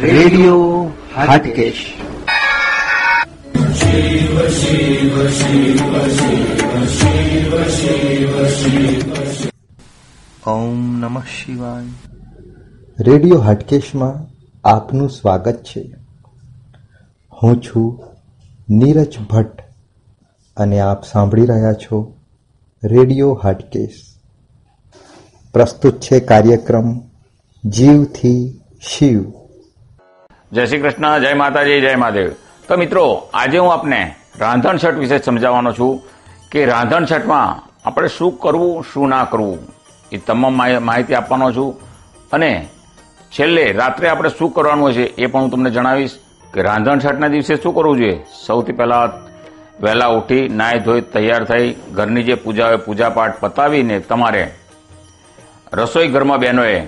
Radio Hatkesh. ઓમ નમઃ શિવાય. Radio હાટકેશમાં આપનું સ્વાગત છે. હું છું નીરજ ભટ્ટ અને આપ સાંભળી રહ્યા છો રેડિયો હાટકેશ. પ્રસ્તુત છે કાર્યક્રમ જીવથી શિવ. જય શ્રી કૃષ્ણ, જય માતાજી, જય મહાદેવ. તો મિત્રો, આજે હું આપને રાંધણ છઠ વિશે સમજાવવાનો છું કે રાંધણ છઠમાં આપણે શું કરવું, શું ના કરવું, એ તમામ માહિ- માહિતી આપવાનો છું. અને છેલ્લે રાત્રે આપણે શું કરવાનું છે એ પણ હું તમને જણાવીશ કે રાંધણ છઠના દિવસે શું કરવું જોઈએ? સૌથી પહેલા વહેલા ઉઠી, નાહી ધોઈ, તૈયાર થઈ, ઘરની જે પૂજા હોય, પૂજાપાઠ પતાવીને તમારે રસોઈ ઘરમાં બહેનોએ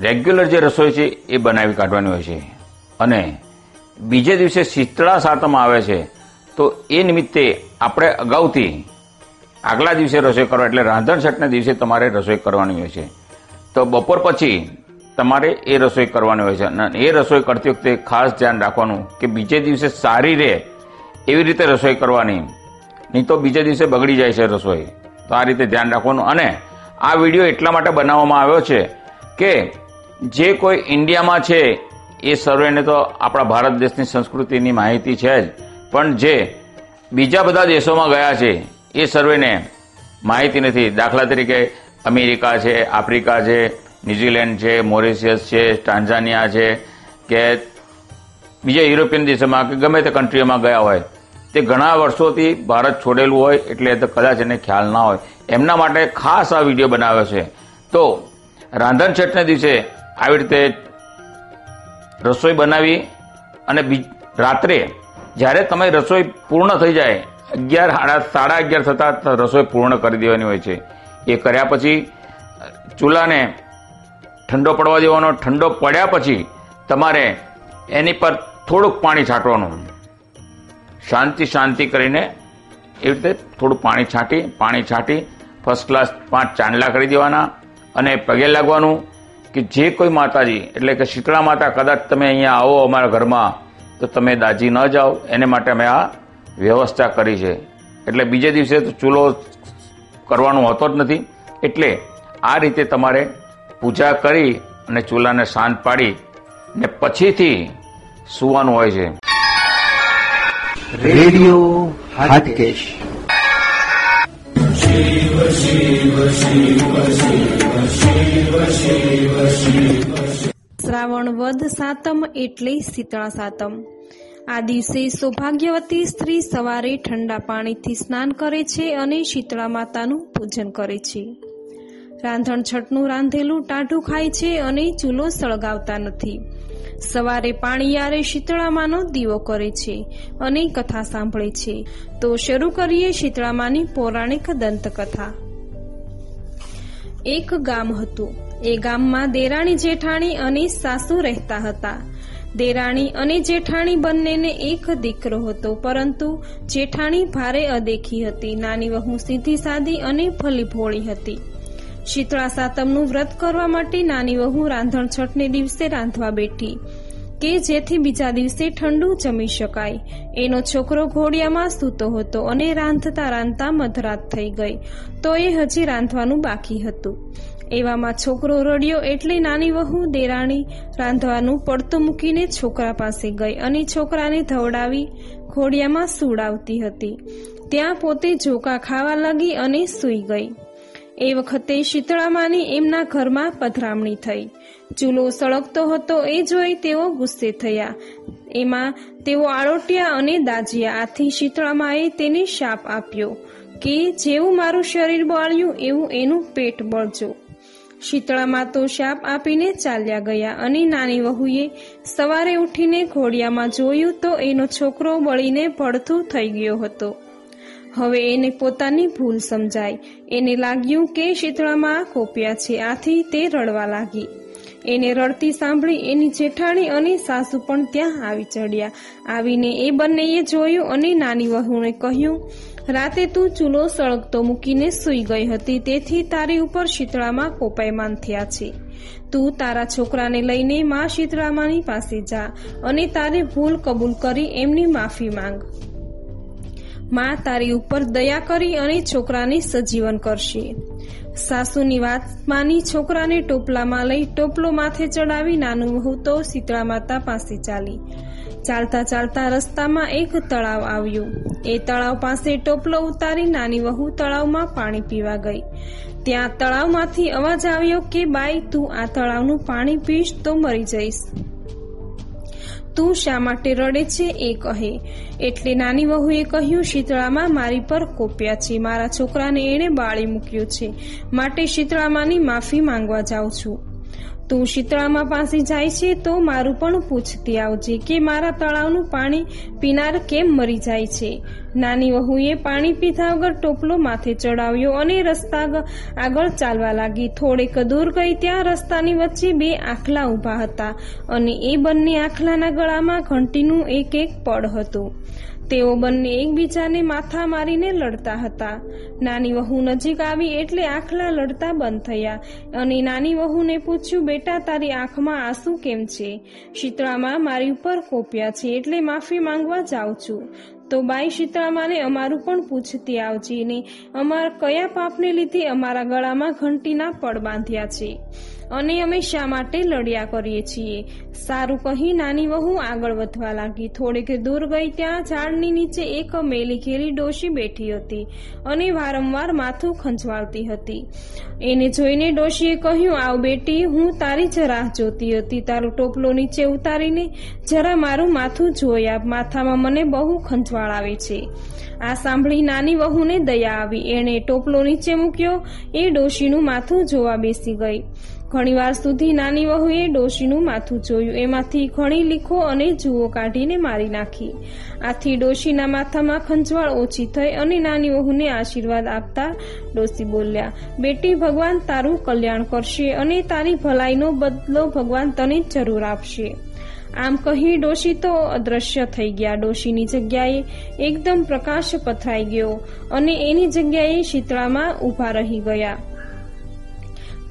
રેગ્યુલર જે રસોઈ છે એ બનાવી કાઢવાની હોય છે. અને બીજે દિવસે શીતળા સાતમ આવે છે, તો એ નિમિત્તે આપણે અગાઉથી આગલા દિવસે રસોઈ કરવા, એટલે રાંધણ છઠના દિવસે તમારે રસોઈ કરવાની હોય છે. તો બપોર પછી તમારે એ રસોઈ કરવાની હોય છે. અને એ રસોઈ કરતી વખતે ખાસ ધ્યાન રાખવાનું કે બીજે દિવસે સારી રહે એવી રીતે રસોઈ કરવાની. નહીં તો બીજે દિવસે બગડી જાય છે રસોઈ. તો આ રીતે ધ્યાન રાખવાનું. અને આ વીડિયો એટલા માટે બનાવવામાં આવ્યો છે કે જે કોઈ ઇન્ડિયામાં છે એ સર્વેને તો આપણા ભારત દેશની સંસ્કૃતિની માહિતી છે જ. પણ જે બીજા બધા દેશોમાં ગયા છે, એ સર્વેને માહિતી નથી. દાખલા તરીકે અમેરિકા છે, આફ્રિકા છે, ન્યુઝીલેન્ડ છે, મોરિશિયસ છે ટાન્ઝાનિયા છે, કે બીજા યુરોપિયન દેશોમાં કે ગમે તે કન્ટ્રીઓમાં ગયા હોય. તે ઘણા વર્ષોથી ભારત છોડેલું હોય, એટલે તો કદાચ એને ખ્યાલ ના હોય. એમના માટે ખાસ આ વીડિયો બનાવ્યો છે. તો રાંધણ છઠને દિવસે આવી રીતે રસોઈ બનાવી અને રાત્રે જ્યારે તમે રસોઈ પૂર્ણ થઈ જાય, અગિયાર સાડા અગિયાર થતાં રસોઈ પૂર્ણ કરી દેવાની હોય છે. એ કર્યા પછી, ચૂલાને ઠંડો પડવા દેવાનો, ઠંડો પડ્યા પછી તમારે એની પર થોડુંક પાણી છાંટવાનું. શાંતિ શાંતિ કરીને એવી રીતે થોડું પાણી છાંટી પાણી છાંટી ફર્સ્ટ ક્લાસ પાંચ ચાંદલા કરી દેવાના અને પગે લાગવાનું. કે જે કોઈ માતાજી, એટલે કે શીતળા માતા કદાચ તમે અહીંયા આવો અમારા ઘરમાં, તો તમે દાજી ન જાઓ. એને માટે અમે આ વ્યવસ્થા કરી છે. એટલે બીજે દિવસે તો ચૂલો કરવાનો હોતો જ નથી. એટલે આ રીતે તમારે પૂજા કરી અને ચૂલાને શાંત પાડી ને પછીથી સુવાનું હોય છે. રેડિયો હાટકેશ. શ્રાવણ વદ સાતમ એટલે શીતળા સાતમ. આ દિવસે સૌભાગ્યવતી સ્ત્રી સવારે ઠંડા પાણીથી સ્નાન કરે છે અને શીતળા માતાનું પૂજન કરે છે. રાંધણ છઠનું રાંધેલું ટાઢું ખાય છે અને ચૂલો સળગાવતા નથી. સવારે પાણીયારે શીતળામાનો દીવો કરે છે અને કથા સાંભળે છે. તો શરૂ કરીએ શીતળામાની પૌરાણિક દંતકથા. એક ગામ હતું. એ ગામમાં દેરાણી જેઠાણી અને સાસુ રહેતા હતા. દેરાણી અને જેઠાણી બંનેને એક દીકરો હતો, પરંતુ જેઠાણી ભારે અદેખી હતી. નાની વહુ સીધી સાદી અને ભલી ભોળી હતી. શીતળા સાતમનું વ્રત કરવા માટે નાની વહુ રાંધણ છઠને દિવસે રાંધવા બેઠી કે જેથી બીજા દિવસે ઠંડુ જમી શકાય. એનો છોકરો ઘોડિયામાં સૂતો હતો અને રાંધતા રાંધતા મધરાત થઈ ગઈ. તો એ હજી રાંધવાનું બાકી હતું. એવામાં છોકરો રડ્યો એટલે નાની વહુ દેરાણી રાંધવાનું પડતું મૂકીને છોકરા પાસે ગઈ અને છોકરાને ધવડાવી ઘોડિયામાં સુડાવતી હતી. ત્યાં પોતે ઝોકા ખાવા લાગી અને સૂઈ ગઈ. એ વખતે શીતળામાની એમના ઘરમાં પધરામણી થઈ. ચૂલો સળગતો હતો એ જોઈ તેઓ ગુસ્સે થયા. એમાં તેઓ આળોટ્યા અને દાજ્યા આથી શીતળામાએ તેને શાપ આપ્યો કે જેવું મારું શરીર બળ્યું એવું એનું પેટ બળજો. શીતળામાં તો શાપ આપીને ચાલ્યા ગયા અને નાની વહુએ સવારે ઉઠીને ઘોડિયામાં જોયું તો એનો છોકરો બળીને ભડથું થઈ ગયો હતો. હવે એને પોતાની ભૂલ સમજાય એને લાગ્યું કે શીતળામાં કોપ્યા છે, આથી તે રડવા લાગી. એને રડતી સાંભળી એની જેઠાણી અને સાસુ પણ ત્યાં આવી ચડ્યા. આવીને એ બંનેએ જોયું અને નાની વહુને કહ્યું, રાતે તું ચૂલો સળગતો મૂકીને સૂઈ ગઈ હતી, તેથી તારી ઉપર શીતળામાં કોપાયમાન થયા છે. તું તારા છોકરાને લઈને મા શીતળામાની પાસે જા અને તારે ભૂલ કબૂલ કરી એમની માફી માંગ. મા તારી ઉપર દયા કરી અને છોકરાને સજીવન કરશે. સાસુની વાત માની છોકરાને ટોપલામાં લઈ ટોપલો માથે ચડાવી નાનું વહુ તો શીતળા માતા પાસે ચાલી. ચાલતા ચાલતા રસ્તામાં એક તળાવ આવ્યું. એ તળાવ પાસે ટોપલો ઉતારી નાની વહુ તળાવમાં પાણી પીવા ગઈ. ત્યાં તળાવમાંથી અવાજ આવ્યો કે, બાઈ, તું આ તળાવનું પાણી પીશ તો મરી જઈશ. તું શા માટે રડે છે એ કહે. એટલે નાની વહુએ કહ્યું, શીતળામાં મારી પર કોપ્યા છે. મારા છોકરાને એણે બાળી મૂક્યો છે. માટે શીતળામાની માફી માંગવા જાઉં છું. તું શીતળામાં પાસે જાય છે તો મારું પણ પૂછતી આવજે કે મારા તળાવનું પાણી પીનાર કેમ મરી જાય છે? નાની વહુએ પાણી પીધા વગર ટોપલો માથે ચડાવ્યો અને રસ્તા આગળ ચાલવા લાગી. થોડેક દૂર ગઈ ત્યાં રસ્તાની વચ્ચે બે આખલા ઊભા હતા અને એ બંને આખલાના ગળામાં ઘંટીનું એક એક પડ હતું. તેઓ બંને એકબીજાને માથા મારીને લડતા હતા. નાની વહુ નજીક આવી એટલે આખલા લડતા બંધ થયા અને નાની વહુને પૂછ્યું, બેટા, તારી આંખમાં આંસુ કેમ છે? શીતળામાં મારી ઉપર કોપ્યા છે એટલે માફી માંગવા જાઉં છું. તો બાઈ શીતળામાને અમારું પણ પૂછતી આવજી ને અમારા કયા પાપને લીધે અમારા ગળામાં ઘંટીના પડ બાંધ્યા છે? અને અમે શા માટે લડ્યા કરીએ છીએ? સારું કહી નાની વહુ આગળ વધવા લાગી. થોડેક દૂર ગઈ ત્યાં ઝાડની નીચે એક મેલી ઘેરી ડોશી બેઠી હતી અને વારંવાર માથું ખંજવાળતી હતી. એને જોઈને ડોશીએ કહ્યું, આવ બેટી, હું તારી જ જોતી હતી. તારો ટોપલો નીચે ઉતારીને જરા મારું માથું જોયા માથામાં મને બહુ ખંજવાળ આવે છે. આ સાંભળી નાની વહુને દયા આવી. એણે ટોપલો નીચે મૂક્યો. એ ડોશીનું માથું જોવા બેસી ગઈ. ઘણીવાર સુધી નાની વહુએ ડોશીનું માથું જોયું. એમાંથી ઘણી લીખો અને જુઓ કાઢીને મારી નાખી. આથી ડોશીના માથામાં ખંજવાળ ઓછી થઈ અને નાની વહુને આશીર્વાદ આપતા ડોશી બોલ્યા, બેટી, ભગવાન તારું કલ્યાણ કરશે અને તારી ભલાઈનો બદલો ભગવાન તને જરૂર આપશે. આમ કહી ડોશી તો અદ્રશ્ય થઈ ગયા. ડોશીની જગ્યાએ એકદમ પ્રકાશ પથરાઈ ગયો અને એની જગ્યાએ શીતળામાં ઊભા રહી ગયા.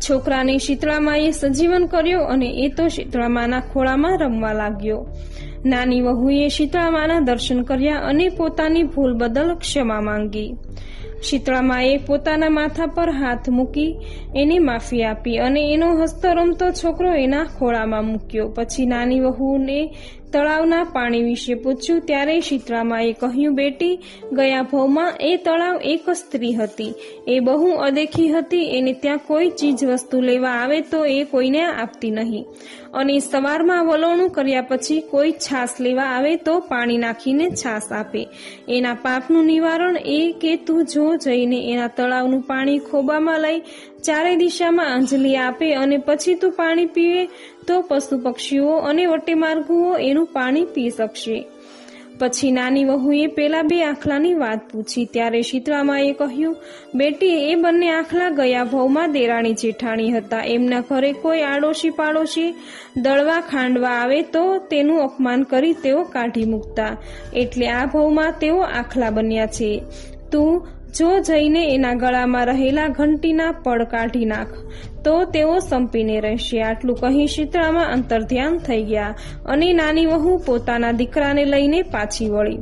છોકરાને શીતળામાએ સજીવન કર્યો અને એ તો શીતળામાના ખોળામાં રમવા લાગ્યો. નાની વહુએ શીતળામાના દર્શન કર્યા અને પોતાની ભૂલ બદલ ક્ષમા માંગી. શીતળામાએ પોતાના માથા પર હાથ મૂકી એને માફી આપી અને એનો હસ્તો રમતો છોકરો એના ખોળામાં મૂક્યો. પછી નાની વહુને તળાવના પાણી વિશે પૂછ્યું ત્યારે શીતળામાએ કહ્યું, બેટી, ગયા ભવમાં એ તળાવ એક સ્ત્રી હતી. એ બહુ અદેખી હતી, એને ત્યાં કોઈ ચીજ વસ્તુ લેવા આવે તો એ કોઈને આપતી નહીં. અને સવારમાં વલોણું કર્યા પછી કોઈ છાસ લેવા આવે તો પાણી નાખીને છાસ આપે. એના પાપનું નિવારણ એ કે તું જો જઈને એના તળાવનું પાણી ખોબામાં લઈ ચારે દિશામાં અંજલિ આપે અને પછી તું પાણી પીવે, તો પશુ પક્ષીઓ અને વટેમાર્ગુઓ એનું પાણી પી શકશે. પછી નાની વહુએ પેલા બે આખલાની વાત પૂછી. ત્યારે શીતળામાએ કહ્યું, બેટી, એ બંને આખલા ગયા ભવમાં દેરાણી જેઠાણી હતા. એમના ઘરે કોઈ આડોશી પાડોશી દળવા ખાંડવા આવે તો તેનું અપમાન કરી તેઓ કાઢી મૂકતા. એટલે આ ભવમાં તેઓ આખલા બન્યા છે. તું જો જઈને એના ગળામાં રહેલા ઘંટીના પડ કાઢી નાખ, તો તેઓ સંપીને રહેશે. આટલું કહી શીતળામાં અંતર્ધ્યાન થઈ ગયા અને નાની વહુ પોતાના દીકરાને લઈને પાછી વળી.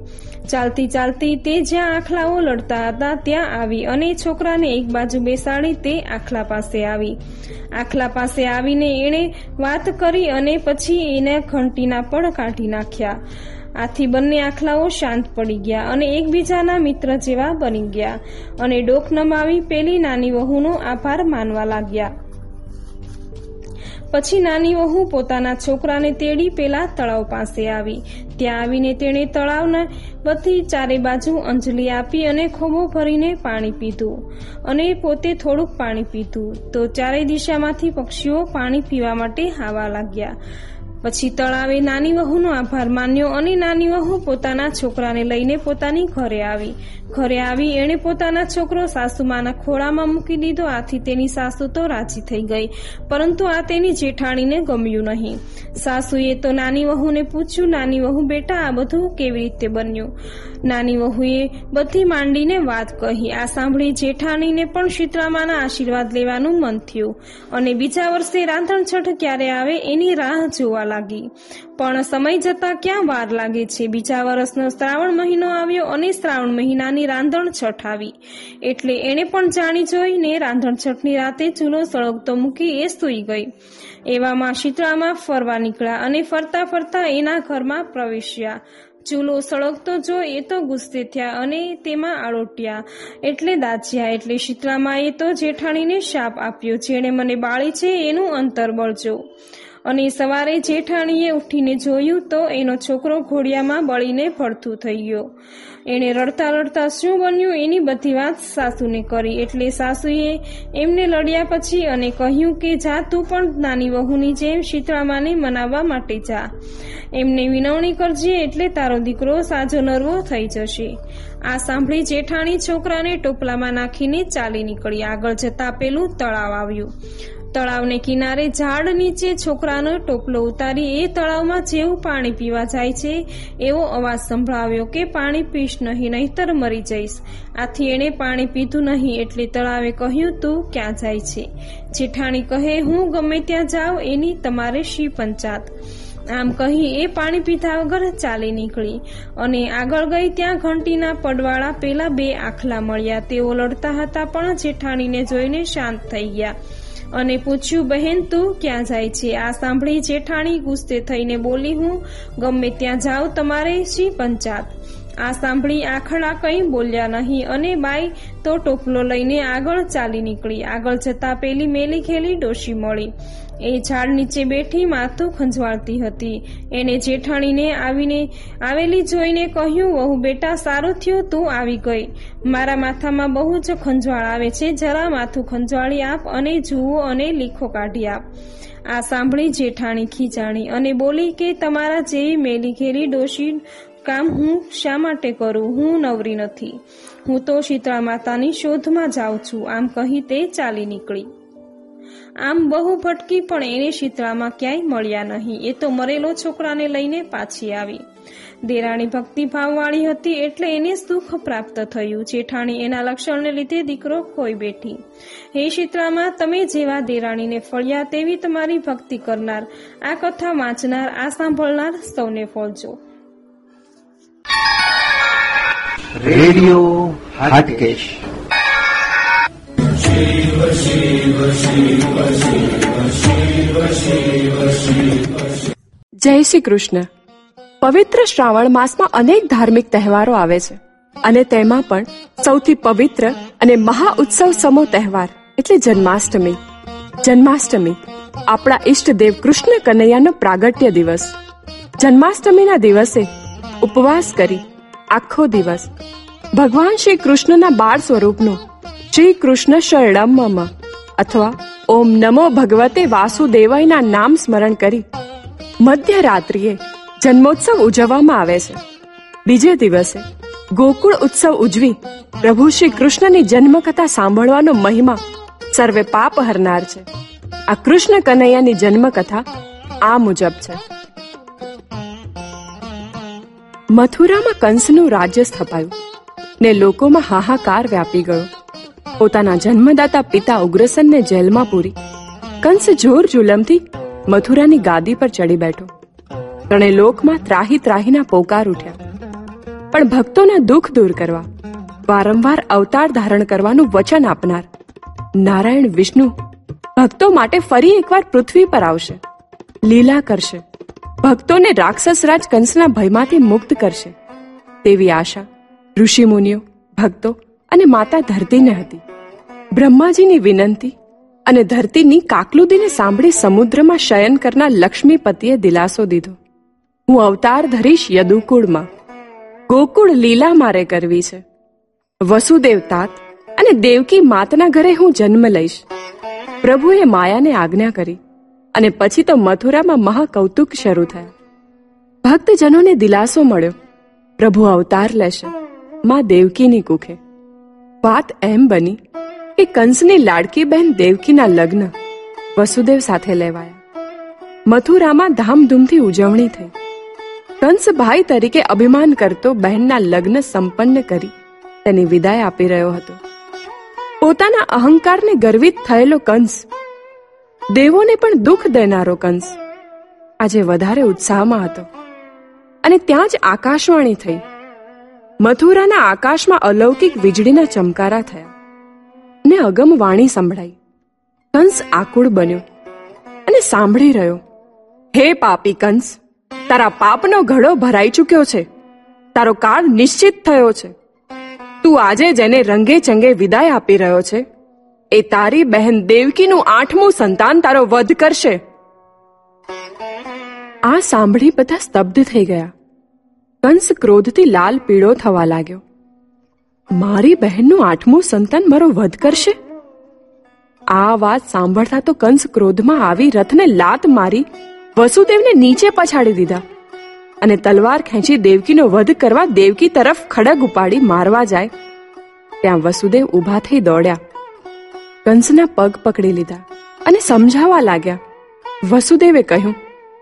ચાલતી ચાલતી તે જ્યાં આખલાઓ લડતા હતા, ત્યાં આવી અને છોકરાને એક બાજુ બેસાડી તે આખલા પાસે આવી. આખલા પાસે આવીને એણે વાત કરી અને પછી એને ઘંટીના પડ કાઢી નાખ્યા. આથી બંને આખલાઓ શાંત પડી ગયા અને એકબીજાના મિત્ર જેવા બની ગયા અને ડોક નમાવી પેલી નાની વહુનો આભાર માનવા લાગ્યા. પછી નાની વહુ પોતાના છોકરાને તેડી પેલા તળાવ પાસે આવી. ત્યાં આવીને તેણે તળાવના બધી ચારે બાજુ અંજલિ આપી અને ખોબો ભરીને પાણી પીધું અને પોતે થોડુંક પાણી પીધું. તો ચારે દિશામાંથી પક્ષીઓ પાણી પીવા માટે હાવા લાગ્યા. પછી તળાવે નાની વહુનો આભાર માન્યો અને નાની વહુ પોતાના છોકરાને લઈને પોતાની ઘરે આવી. ઘરે આવી એણે પોતાના છોકરો સાસુમાના ખોળામાં મૂકી દીધો. આથી તેની સાસુ તો રાજી થઈ ગઈ, પરંતુ આ તેની જેઠાણીને ગમ્યું નહીં. સાસુએ તો નાની વહુને પૂછ્યું, નાની વહુ બેટા, આ બધું કેવી રીતે બન્યું? નાની વહુએ બધી માંડીને વાત કહી. આ સાંભળી જેઠાણીને પણ શીતળામાના આશીર્વાદ લેવાનું મન થયું અને બીજા વર્ષે રાંધણછઠ ક્યારે આવે એની રાહ જોવા લાગી. પણ સમય જતા ક્યાં વાર લાગે છે? બીજા વર્ષનો શ્રાવણ મહિનો આવ્યો અને શ્રાવણ મહિનાની રાંધણ છઠ આવી. એટલે એણે પણ જાણી જોઈને રાંધણ છઠની રાતે ચૂલો સળગતો મૂકી એ સૂઈ ગઈ. એવામાં શીતળામાં ફરવા નીકળ્યા અને ફરતા ફરતા એના ઘરમાં પ્રવેશ્યા. ચૂલો સળગતો જો એ તો ગુસ્સે થયા અને તેમાં આળોટ્યા. એટલે દાજ્યા, એટલે શીતળામાએ તો જેઠાણીને શાપ આપ્યો, જેણે મને બાળી છે એનું અંતર બળજો. અને સવારે જેઠાણીએ ઉઠીને જોયું તો એનો છોકરો ઘોડિયામાં બળીને ભડથું થઈ ગયો. એણે રડતા રડતા શું બન્યું એની બધી વાત સાસુને કરી. એટલે સાસુએ એમને લડ્યા પછી અને કહ્યું કે, જા, તું પણ નાની વહુની જેમ શીતળામાને મનાવવા માટે જા. એમને વિનવણી કરજે, એટલે તારો દીકરો સાજો નરવો થઈ જશે. આ સાંભળી જેઠાણી છોકરાને ટોપલામાં નાખીને ચાલી નીકળી. આગળ જતા પેલું તળાવ આવ્યું. તળાવને કિનારે ઝાડ નીચે છોકરાનો ટોપલો ઉતારી એ તળાવમાં જેવું પાણી પીવા જાય છે, એવો અવાજ સંભળાવ્યો કે પાણી પીશ નહીં, નહીતર મરી જઈશ. આથી એણે પાણી પીધું નહીં એટલે તળાવે કહ્યું, તું ક્યાં જાય છે? જેઠાણી કહે, હું ગમે ત્યાં જાઉં, એની તમારે શી પંચાત? આમ કહી એ પાણી પીધા વગર ચાલી નીકળી. અને આગળ ગઈ ત્યાં ઘંટીના પડવાળા પેલા બે આખલા મળ્યા. તેઓ લડતા હતા પણ જેઠાણીને જોઈને શાંત થઈ ગયા. અને પૂછ્યું, બહેન, તું ક્યાં જાય છે? આ સાંભળી જેઠાણી ગુસ્સે થઈને બોલી, હું ગમે ત્યાં જાઉં, તમારે શી પંચાત? આ સાંભળી આખડા કંઈ બોલ્યા નહીં અને બાઈ તો ટોપલો લઈને આગળ ચાલી નીકળી. આગળ જતા પેલી મેલી ખેલી ડોશી મળી. એ ઝાડ નીચે બેઠી માથું ખંજવાળતી હતી. એને જેઠાણીને આવીને, આવેલી જોઈને કહ્યું, વહુ બેટા, સારું થયું, તું આવી ગઈ. મારા માથામાં બહુ જ ખંજવાળ આવે છે. જરા માથું ખંજવાળી આપ અને જુઓ અને લીખો કાઢી આપ. આ સાંભળી જેઠાણી ખીજાણી અને બોલી કે, તમારા જેવી મેલી ઘેરી ડોશી કામ હું શા માટે કરું? હું નવરી નથી. હું તો શીતળા માતાની શોધમાં જાઉં છું. આમ કહી તે ચાલી નીકળી. આમ બહુ ભટકી પણ એને શીતળામાં ક્યાંય મળ્યા નહીં. એ તો મરેલો છોકરાને લઈને પાછી આવી. દેરાણી ભક્તિભાવવાળી હતી એટલે એને સુખ પ્રાપ્ત થયું. જેઠાણી એના લક્ષણને લીધે દીકરો ખોઈ બેઠી. હે શીતળામાં, તમે જેવા દેરાણીને ફળ્યા તેવી તમારી ભક્તિ કરનાર, આ કથા વાંચનાર, આ સાંભળનાર સૌને ફળજો. રેડિયો હાટકેશ. જય શ્રી કૃષ્ણ. પવિત્ર શ્રાવણ માસમાં અનેક ધાર્મિક તહેવારો આવે છે અને તેમાં પણ સૌથી પવિત્ર અને મહા ઉત્સવ સમો તહેવાર એટલે જન્માષ્ટમી. જન્માષ્ટમી આપણા ઈષ્ટદેવ કૃષ્ણ કનૈયાનો પ્રાગટ્ય દિવસ. જન્માષ્ટમીના દિવસે ઉપવાસ કરી આખો દિવસ ભગવાન શ્રી કૃષ્ણના બાળ સ્વરૂપનો શ્રી કૃષ્ણ શરણમ અથવા ઓમ નમો ભગવતે વાસુદેવાયના નામ સ્મરણ કરી મધ્યરાત્રિએ જન્મોત્સવ ઉજવવામાં આવે છે. બીજે દિવસે ગોકુળ ઉત્સવ ઉજવી પ્રભુ શ્રી કૃષ્ણની જન્મકથા સાંભળવાનો મહિમા સર્વે પાપ હરનાર છે. આ કૃષ્ણ કનૈયાની જન્મકથા આ મુજબ છે. મથુરામાં કંસનું રાજ્ય સ્થપાયું ને લોકોમાં હાહાકાર વ્યાપી ગયો. પોતાના જન્મદાતા પિતા ઉગ્રસનને જેલમાં પૂરી. કંસ જોર જુલમથી મથુરાની ગાદી પર ચડી બેઠો. ત્રણે લોકમાં ત્રાહી ત્રાહીના પોકાર ઉઠ્યા. પણ ભક્તોના દુઃખ દૂર કરવા, વારંવાર અવતાર ધારણ કરવાનું વચન આપનાર નારાયણ વિષ્ણુ ભક્તો માટે ફરી એકવાર પૃથ્વી પર આવશે. લીલા કરશે. ભક્તોને રાક્ષસ રાજ કંસના ભયમાંથી મુક્ત કરશે. તેવી આશા ઋષિ મુનિઓ ભક્તો અને માતા ધરતીને હતી. બ્રહ્માજીની વિનંતી અને ધરતીની કાકલુદીને સાંભળી સમુદ્રમાં શયન કરનાર લક્ષ્મીપતિએ દિલાસો દીધો. હું અવતાર ધરીશ યદુકુળમાં. ગોકુળ લીલા મારે કરવી છે. વસુદેવ તાત અને દેવકી માતના ઘરે હું જન્મ લઈશ. પ્રભુએ માયાને આજ્ઞા કરી અને પછી તો મથુરામાં મહાકૌતુક શરૂ થયા. ભક્તજનોને દિલાસો મળ્યો. પ્રભુ અવતાર લેશે. માં દેવકીની કુખે. વાત એમ બની કે કંસની લાડકી બહેન દેવકીના લગ્ન વસુદેવ સાથે લેવાયા. મથુરામાં ધામધૂમથી ઉજવણી થઈ. કંસ ભાઈ તરીકે અભિમાન કરતો બહેનના લગ્ન સંપન્ન કરી તેની વિદાય આપી રહ્યો હતો. પોતાના અહંકારને ગર્વિત થયેલો કંસ, દેવોને પણ દુઃખ દેનારો કંસ, આજે વધારે ઉત્સાહમાં હતો. અને ત્યાં જ આકાશવાણી થઈ. મથુરાના આકાશમાં અલૌકિક વીજળીના ચમકારા થયા. ને અગમ વાણી સંભળાઈ. કંસ આકુળ બન્યો અને સાંભળી રહ્યો, હે પાપી કંસ, તારા પાપનો ઘડો ભરાઈ ચૂક્યો છે. તારો કાળ નિશ્ચિત થયો છે. તું આજે જેને રંગે ચંગે વિદાય આપી રહ્યો છે, એ તારી બહેન દેવકીનું આઠમું સંતાન તારો વધ કરશે. આ સાંભળી બધા સ્તબ્ધ થઈ ગયા. કંસ ક્રોધથી લાલ પીળો થવા લાગ્યો. મારી બહેનનું આઠમું સંતાન મારો વધ કરશે? આ વાત સાંભળતા તો કંસ ક્રોધમાં આવી રથને લાત મારી વસુદેવને નીચે પછાડી દીધા અને તલવાર ખેંચી દેવકીનો વધ કરવા દેવકી તરફ ખડગ ઉપાડી મારવા જાય. ત્યાં વસુદેવ ઊભા થઈ દોડ્યા. કંસના પગ પકડી લીધા અને સમજાવવા લાગ્યા. વસુદેવે કહ્યું,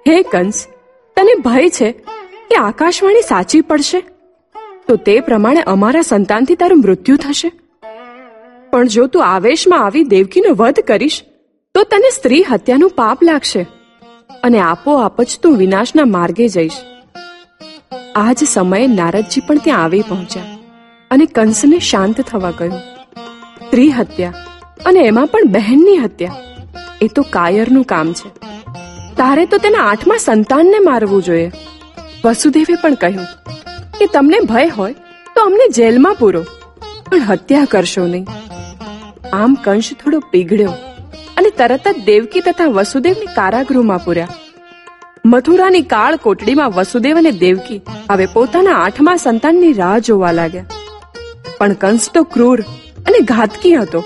હે કંસ, તને ભય છે કે આકાશવાણી સાચી પડશે? તો તે પ્રમાણે અમારા સંતાનથી તારું મૃત્યુ થશે. પણ જો તું આવેશમાં આવી દેવકીનો વધ કરીશ, તો તને સ્ત્રી હત્યાનું પાપ લાગશે અને આપોઆપ જ તું વિનાશના માર્ગે જઈશ. આ જ સમયે નારદજી પણ ત્યાં આવી પહોંચ્યા અને કંસને શાંત થવા કહ્યું, સ્ત્રી હત્યા અને એમાં પણ બહેનની હત્યા, એ તો કાયરનું કામ છે. તારે તો તેના આઠમા સંતાનને મારવું જોઈએ. વસુદેવે પણ કહ્યું કે તમને ભય હોય, તો અમને જેલમાં પૂરો. પણ હત્યા કરશો નહીં. આમ કંશ થોડો પીગળ્યો અને તરત જ દેવકી તથા વસુદેવને કારાગૃહમાં પૂર્યા. મથુરાની કાળ કોટડીમાં વસુદેવ અને દેવકી હવે પોતાના આઠમા સંતાનની રાહ જોવા લાગ્યા. પણ કંસ તો ક્રૂર અને ઘાતકી હતો.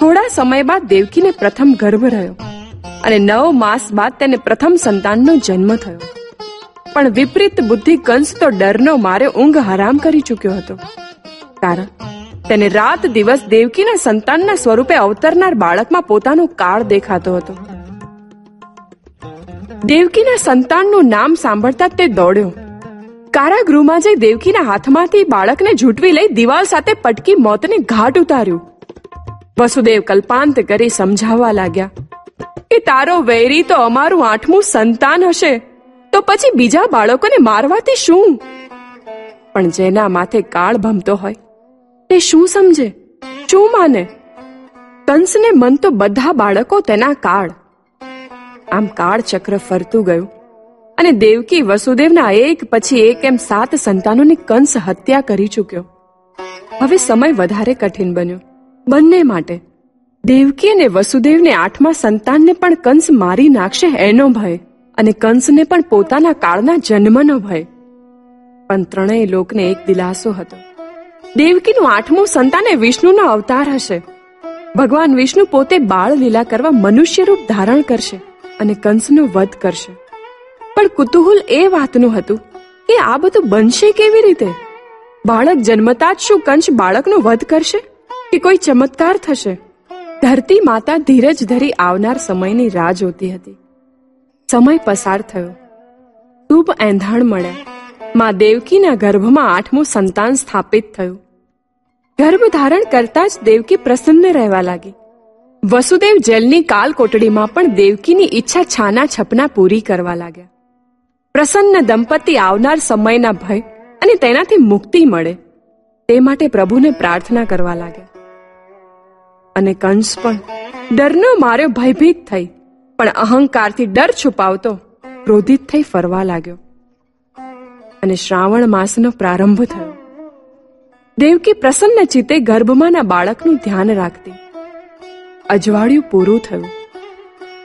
થોડા સમય બાદ દેવકીને પ્રથમ ગર્ભ રહ્યો અને નવ માસ બાદ તેને પ્રથમ સંતાનનો જન્મ થયો. પણ વિપરીત બુદ્ધિ કંસ તો ડરનો મારે ઊંઘ હરામ કરી ચૂક્યો હતો. કારણ, તેને રાત દિવસ દેવકીના સંતાનના સ્વરૂપે અવતરનાર બાળકમાં પોતાનો કાળ દેખાતો હતો. દેવકીના સંતાનનું નામ સાંભળતા તે દોડ્યો. કારાગૃહમાં જઈ દેવકીના હાથમાંથી બાળકને ઝૂંટવી લઈ દિવાલ સાથે પટકી મોતને ઘાટ ઉતાર્યું. વસુદેવ કલ્પાંત કરી સમજાવવા લાગ્યા કે તારો વૈરી તો અમારું આઠમું સંતાન હશે. તો પછી બીજા બાળકોને મારવાથી શું? પણ જેના માથે કાળ ભમતો હોય, તે શું સમજે? શું માને? કંસને મન તો બધા બાળકો તેના કાળ. આમ કાળ ચક્ર ફરતું ગયું અને દેવકી વસુદેવના એક પછી એક એમ સાત સંતાનોની કંસ હત્યા કરી ચૂક્યો. હવે સમય વધારે કઠિન બન્યો, બંને માટે. દેવકી અને વસુદેવને આઠમા સંતાનને પણ કંસ મારી નાખશે એનો ભય. અને કંસને પણ પોતાના કાળના જન્મનો ભય. પણ ત્રણેય લોકને એક દિલાસો હતો. દેવકીનું આઠમું સંતાન એ વિષ્ણુનો અવતાર હશે. ભગવાન વિષ્ણુ પોતે બાળ લીલા કરવા મનુષ્ય રૂપ ધારણ કરશે અને કંસનો વધ કરશે. પણ કુતૂહલ એ વાતનું હતું કે આ બધું બનશે કેવી રીતે? બાળક જન્મતા જ શું કંસ બાળકનો વધ કરશે? કે કોઈ ચમત્કાર થશે? ધરતી માતા ધીરજ ધરી આવનાર સમયની રાહ જોતી હતી. સમય પસાર થયો. શુભ એંધાણ મળ્યા માં દેવકીના ગર્ભમાં આઠમું સંતાન સ્થાપિત થયું. ગર્ભ ધારણ કરતા જ દેવકી પ્રસન્ન રહેવા લાગી. વસુદેવ જેલની કાલ કોટડીમાં પણ દેવકીની ઈચ્છા છાના છપના પૂરી કરવા લાગ્યા. પ્રસન્ન દંપતી આવનાર સમયના ભય અને તેનાથી મુક્તિ મળે. તે માટે પ્રભુને પ્રાર્થના કરવા લાગ્યા. અને કંસ પણ ડરનો માર્યો ભયભીત થઈ. પણ અહંકારથી ડર છુપાવતો ક્રોધિત થઈ ફરવા લાગ્યો. અને શ્રાવણ માસનો પ્રારંભ થયો. દેવકી પ્રસન્ન ચિત્તે ગર્ભમાંના બાળકનું ધ્યાન રાખતી. અજવાળિયું પૂરું થયું.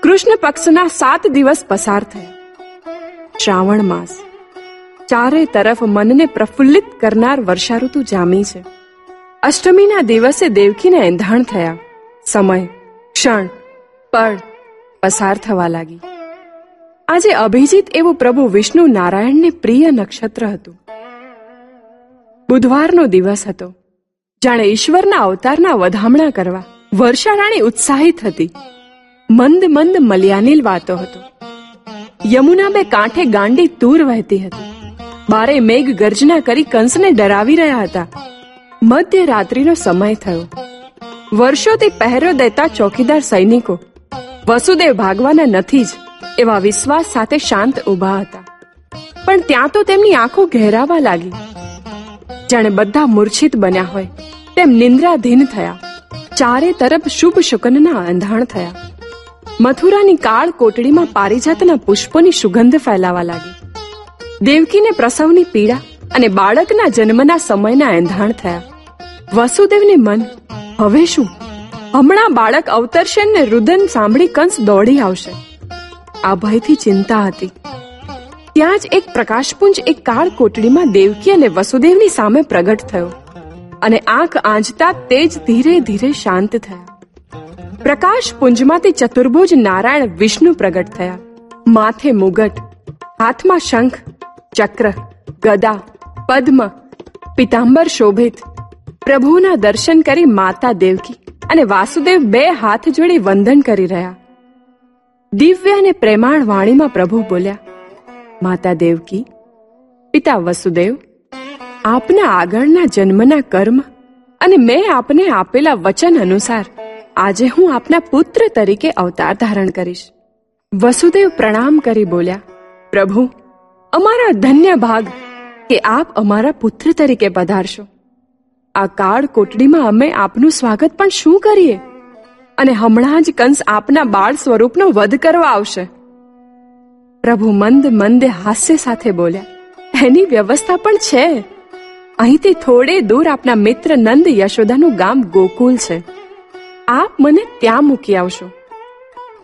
કૃષ્ણ પક્ષના સાત દિવસ પસાર થયા. શ્રાવણ માસ. ચારે તરફ મનને પ્રફુલ્લિત કરનાર વર્ષાઋતુ જામી છે. અષ્ટમીના દિવસે દેવકીને એંધાણ થયા. સમય. ક્ષણ. પળ. પસાર થવા લાગી. આજે અભિજીત એવું પ્રભુ વિષ્ણુ નારાયણને પ્રિય નક્ષત્ર હતું. બુધવારનો દિવસ હતો. જાણે ઈશ્વરના અવતારના વધામણા કરવા વર્ષારાણી ઉત્સાહિત હતી. મંદ મંદ મલિયાનીલ વાતો હતો. યમુના બે કાંઠે ગાંડી તૂર વહેતી હતી. બારે મેઘ ગર્જના કરી કંસને ડરાવી રહ્યા હતા. મધ્ય રાત્રિનો સમય થયો. વર્ષોથી પહેરો દેતા ચોકીદાર સૈનિકો વસુદેવ ભાગવાના નથી જ, એવા વિશ્વાસ સાથે શાંત ઊભા હતા. પણ ત્યાં તો તેમની આંખો ઘેરાવા લાગી. જાણે બધા મૂર્છિત બન્યા હોય, તેમ નિંદ્રાધીન થયા. ચારે તરફ શુભ શુકનના અંધાણ થયા. મથુરાની કાળ કોટડીમાં પારિજાતના પુષ્પોની સુગંધ ફેલાવા લાગી. દેવકીને પ્રસવની પીડા અને બાળકના જન્મના સમયના એંધાણ થયા. વસુદેવને મન, હવે શું? હમણાં બાળક અવતરશે ને રુદન સાંભળી કંસ દોડી આવશે. આ ભયથી ચિંતા હતી. ત્યાં જ એક પ્રકાશપુંજ એક કાળ કોટડીમાં દેવકી અને વસુદેવની સામે પ્રગટ થયો અને આંખ આંજતા તેજ ધીરે ધીરે શાંત થયા. પ્રકાશપુંજમાંથી ચતુર્ભુજ નારાયણ વિષ્ણુ પ્રગટ થયા. માથે મુગટ, હાથમાં શંખ, ચક્ર, ગદા, પદ્મ, પિતાંબર શોભિત. પ્રભુના દર્શન કરી માતા દેવકી અને વાસુદેવ બે હાથ જોડી વંદન કરી રહ્યા. દિવ્ય અને પ્રેમાળ વાણીમાં પ્રભુ બોલ્યા, માતા દેવકી, પિતા વસુદેવ, આપના આગળના જન્મના કર્મ અને મેં આપને આપેલા વચન અનુસાર આજે હું આપના પુત્ર તરીકે અવતાર ધારણ કરીશ. વસુદેવ પ્રણામ કરી બોલ્યા, પ્રભુ, અમારા ધન્ય ભાગ કે આપ અમારા પુત્ર તરીકે પધારશો. આ કાળ કોટડીમાં અમે આપનું સ્વાગત પણ શું કરીએ? અને હમણાં જ કંસ આપના બાળ સ્વરૂપનો વધ કરવા આવશે. પ્રભુ મંદ મંદે હાસ્ય સાથે બોલ્યા, એની વ્યવસ્થા પણ છે. અહીંથી થોડે દૂર આપના મિત્ર નંદ યશોદાનું ગામ ગોકુલ છે. આપ મને ત્યાં મૂકી આવશો.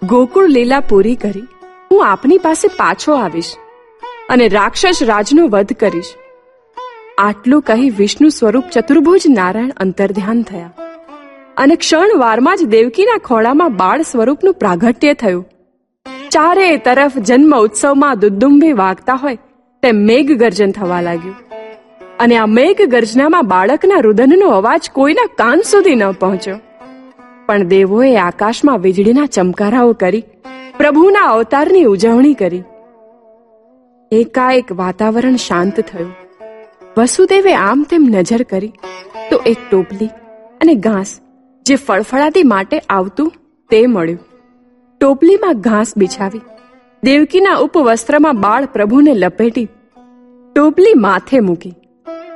ગોકુળ લીલા પૂરી કરી, હું આપની પાસે પાછો આવીશ અને રાક્ષસ રાજનો વધ કરીશ. આટલું કહી વિષ્ણુ સ્વરૂપ ચતુર્ભુજ નારાયણ અંતર્ધ્યાન થયા. અને ક્ષણવારમાં જ દેવકીના ખોળામાં બાળ સ્વરૂપનું પ્રાગટ્ય થયું. ચારે તરફ જન્મ ઉત્સવમાં દુદુંબી વાગતા હોય તેમ મેઘ ગર્જન થવા લાગ્યું. અને આ મેઘ ગર્જનામાં બાળકના રુદનનો અવાજ કોઈના કાન સુધી ન પહોંચ્યો. પણ દેવોએ આકાશમાં વીજળીના ચમકારાઓ કરી, પ્રભુના અવતારની ઉજવણી કરી. એકાએક વાતાવરણ શાંત થયું. વસુદેવે આમ તેમ નજર કરી તો એક ટોપલી અને ઘાસ જે ફળફળાતી માટે આવતું તે મળ્યું. ટોપલીમાં ઘાસ બિછાવી દેવકીના ઉપવસ્ત્રમાં બાળ પ્રભુને લપેટી ટોપલી માથે મૂકી.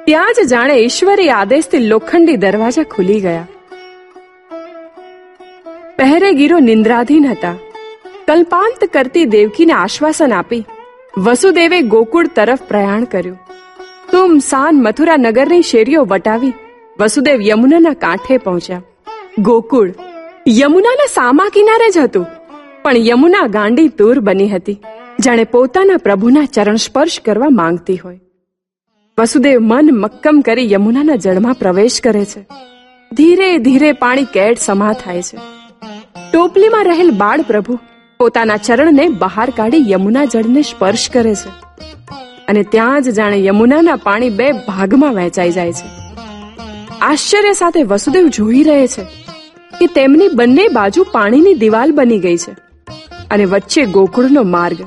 ત્યાં જ જાણે ઈશ્વરી આદેશથી લોખંડી દરવાજા ખુલી ગયા. પહેરેગીરો નિંદ્રાધીન હતા. કલ્પાંત કરતી દેવકીને આશ્વાસન આપી વસુદેવે ગોકુળ તરફ પ્રયાણ કર્યું. તુમ સાન મથુરા નગરની શેરીઓ વટાવી વસુદેવ યમુનાના કાંઠે પહોંચ્યા. ગોકુળ યમુનાના સામા કિનારે જ હતું, પણ યમુના ગાંડી તૂર બની હતી, જાણે પોતાના પ્રભુના ચરણ સ્પર્શ કરવા માંગતી હોય. વસુદેવ મન મક્કમ કરી યમુનાના જળમાં પ્રવેશ કરે છે. ધીરે ધીરે પાણી કેટ સમા થાય છે. ટોપલીમાં રહેલ બાળ પ્રભુ પોતાના ચરણને બહાર કાઢી યમુના જળને સ્પર્શ કરે છે. અને ત્યાં જ જાણે યમુનાના પાણી બે ભાગમાં વહેંચાઈ જાય છે. આશ્ચર્ય સાથે વસુદેવ જોઈ રહે છે કે તેમની બંને બાજુ પાણીની દિવાલ બની ગઈ છે અને વચ્ચે ગોકુળનો માર્ગ.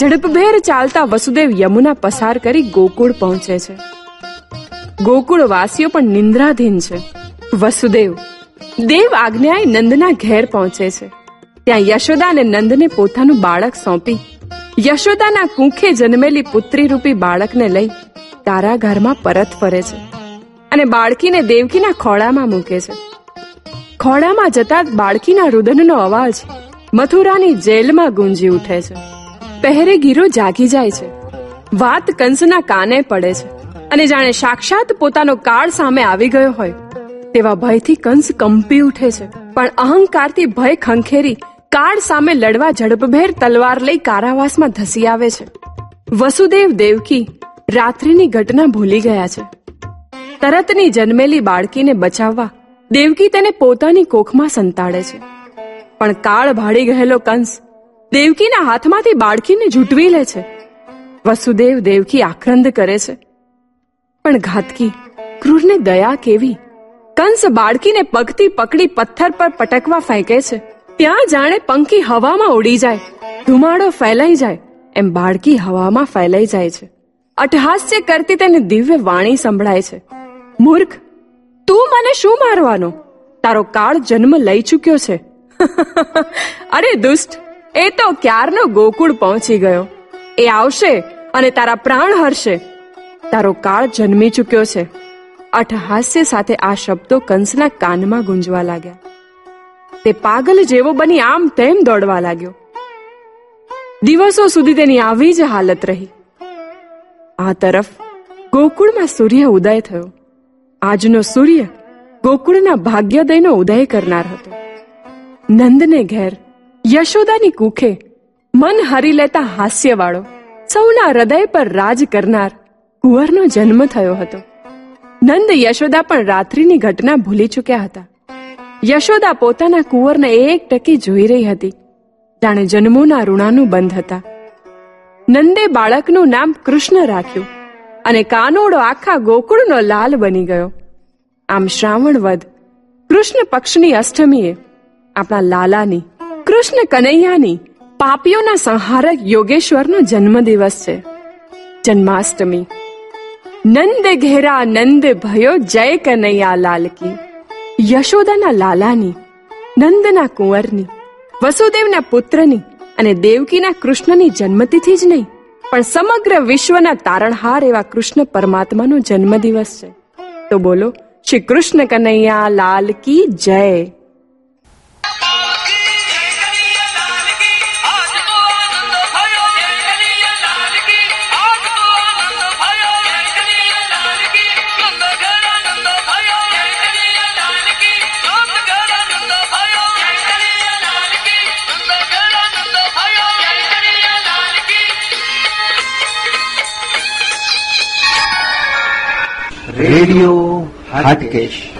ઝડપભેર ચાલતા વસુદેવ યમુના પસાર કરી ગોકુળ પહોંચે છે. ગોકુળ વાસીઓ પણ નિંદ્રાધીન છે. વસુદેવ, દેવ આજ્ઞાએ નંદના ઘેર પહોંચે છે. ત્યાં યશોદા અને નંદને પોતાનું બાળક સોંપી યશોદાના કુંખે જન્મેલી પુત્રી રૂપી બાળકને લઈ તારા ઘરમાં પરત ફરે છે અને બાળકીને દેવકીના ખોળામાં મૂકે છે. ખોળામાં જતા બાળકીના રુદનનો અવાજ મથુરાની જેલમાં ગુંજી ઉઠે છે. પહેરેગીરો જાગી જાય છે. વાત કંસના કાને પડે છે અને જાણે સાક્ષાત પોતાનો કાળ સામે આવી ગયો હોય તેવા ભયથી કંસ કંપી ઉઠે છે. પણ અહંકારથી ભય ખંખેરી કાળ સામે લડવા ઝડપભેર તલવાર લઈ કારાવાસમાં ધસી આવે છે. વસુદેવ દેવકી રાત્રિની ઘટના ભૂલી ગયા છે. તરતની જન્મેલી બાળકીને બચાવવા દેવકી તેને પોતાની કોખમાં સંતાડે છે. પણ કાળ ભાડી ગયેલો કંસ દેવકીના હાથમાંથી બાળકીને ઝૂંટવી લે છે. વસુદેવ દેવકી આક્રંદ કરે છે. પણ ઘાતકી ક્રૂરને દયા કેવી? કંસ બાળકીને પગથી પકડી પથ્થર પર પટકવા ફેંકે છે. ત્યાં જાણે પંખી હવામાં ઉડી જાય. ધુમાડો ફેલાઈ જાય. એમ બાળકી હવામાં ફેલાઈ જાય છે. અટહાસ્ય કરતી તેને દિવ્ય વાણી સંભળાય છે. મૂર્ખ, તું મને શું મારવાનો? તારો કાળ જન્મ લઈ ચૂક્યો છે. અરે દુષ્ટ, એ તો ક્યારનો ગોકુળ પહોંચી ગયો. એ આવશે અને તારા પ્રાણ હરશે. તારો કાળ જન્મી ચૂક્યો છે. અઠહાસ્ય સાથે આ શબ્દો કંસના કાનમાં ગુંજવા લાગ્યા. તે પાગલ જેવો બની આમ તેમ દોડવા લાગ્યો. દિવસો સુધી તેની આવી જ હાલત રહી. આ તરફ ગોકુળમાં સૂર્ય ઉદય થયો. આજનો સૂર્ય ગોકુળના ભાગ્યોદયનો ઉદય કરનાર હતો. નંદને ઘેર યશોદાની કુખે મન હરી લેતા હાસ્યવાળો, સૌના હૃદય પર રાજ કરનાર કુંવરનો જન્મ થયો હતો. નંદ યશોદા પણ રાત્રિની ઘટના ભૂલી ચૂક્યા હતા. યશોદા પોતાના કુંવરને એક ટકી જોઈ રહી હતી. જાણે જન્મોના ઋણાનું બંધ હતા. નંદે બાળકનું નામ કૃષ્ણ રાખ્યું અને કાનોડો આખા ગોકુળનો લાલ બની ગયો. આમ શ્રાવણ વધ કૃષ્ણ પક્ષની અષ્ટમીએ આપણા લાલાની, કૃષ્ણ કનૈયાની, પાપીઓના સંહારક યોગેશ્વરનો જન્મદિવસ છે. જન્માષ્ટમી. નંદ ઘેરા નંદ ભયો જય કનૈયા લાલ કી. યશોદાના લાલાની, નંદના કુંવરની, વસુદેવના પુત્રની અને દેવકીના કૃષ્ણની જન્મતિથિ જ નહીં, પણ સમગ્ર વિશ્વના તારણહાર એવા કૃષ્ણ પરમાત્માનો જન્મદિવસ છે. તો બોલો, શ્રી કૃષ્ણ કનૈયા લાલ કી જય. રેડિયો હાટકેશ.